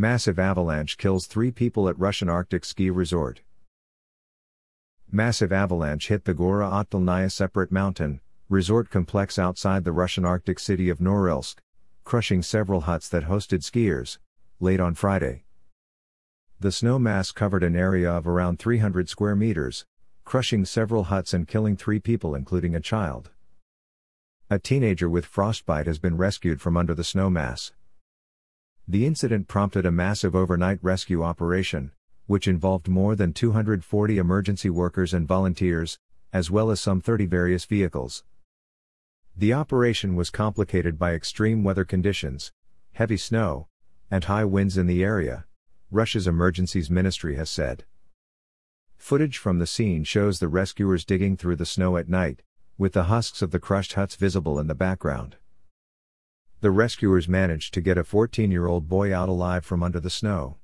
Massive avalanche kills three people at Russian Arctic ski resort. Massive avalanche hit the Gora Otdelnaya separate mountain, resort complex outside the Russian Arctic city of Norilsk, crushing several huts that hosted skiers, late on Friday. The snow mass covered an area of around 300 square meters, crushing several huts and killing three people, including a child. A teenager with frostbite has been rescued from under the snow mass. The incident prompted a massive overnight rescue operation, which involved more than 240 emergency workers and volunteers, as well as some 30 various vehicles. The operation was complicated by extreme weather conditions, heavy snow, and high winds in the area, Russia's emergencies ministry has said. Footage from the scene shows the rescuers digging through the snow at night, with the husks of the crushed huts visible in the background the rescuers managed to get a 14 year old boy out alive from under the snow.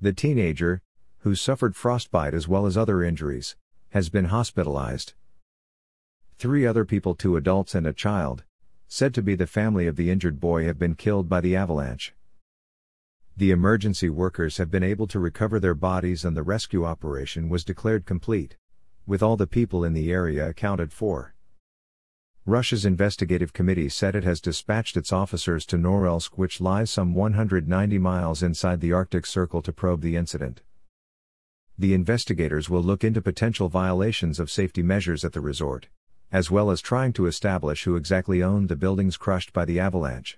The teenager, who suffered frostbite as well as other injuries, has been hospitalized. Three other people, two adults and a child, said to be the family of the injured boy, have been killed by the avalanche. The emergency workers have been able to recover their bodies and the rescue operation was declared complete, with all the people in the area accounted for. Russia's investigative committee said it has dispatched its officers to Norilsk, which lies some 190 miles inside the Arctic Circle, to probe the incident. The investigators will look into potential violations of safety measures at the resort, as well as trying to establish who exactly owned the buildings crushed by the avalanche.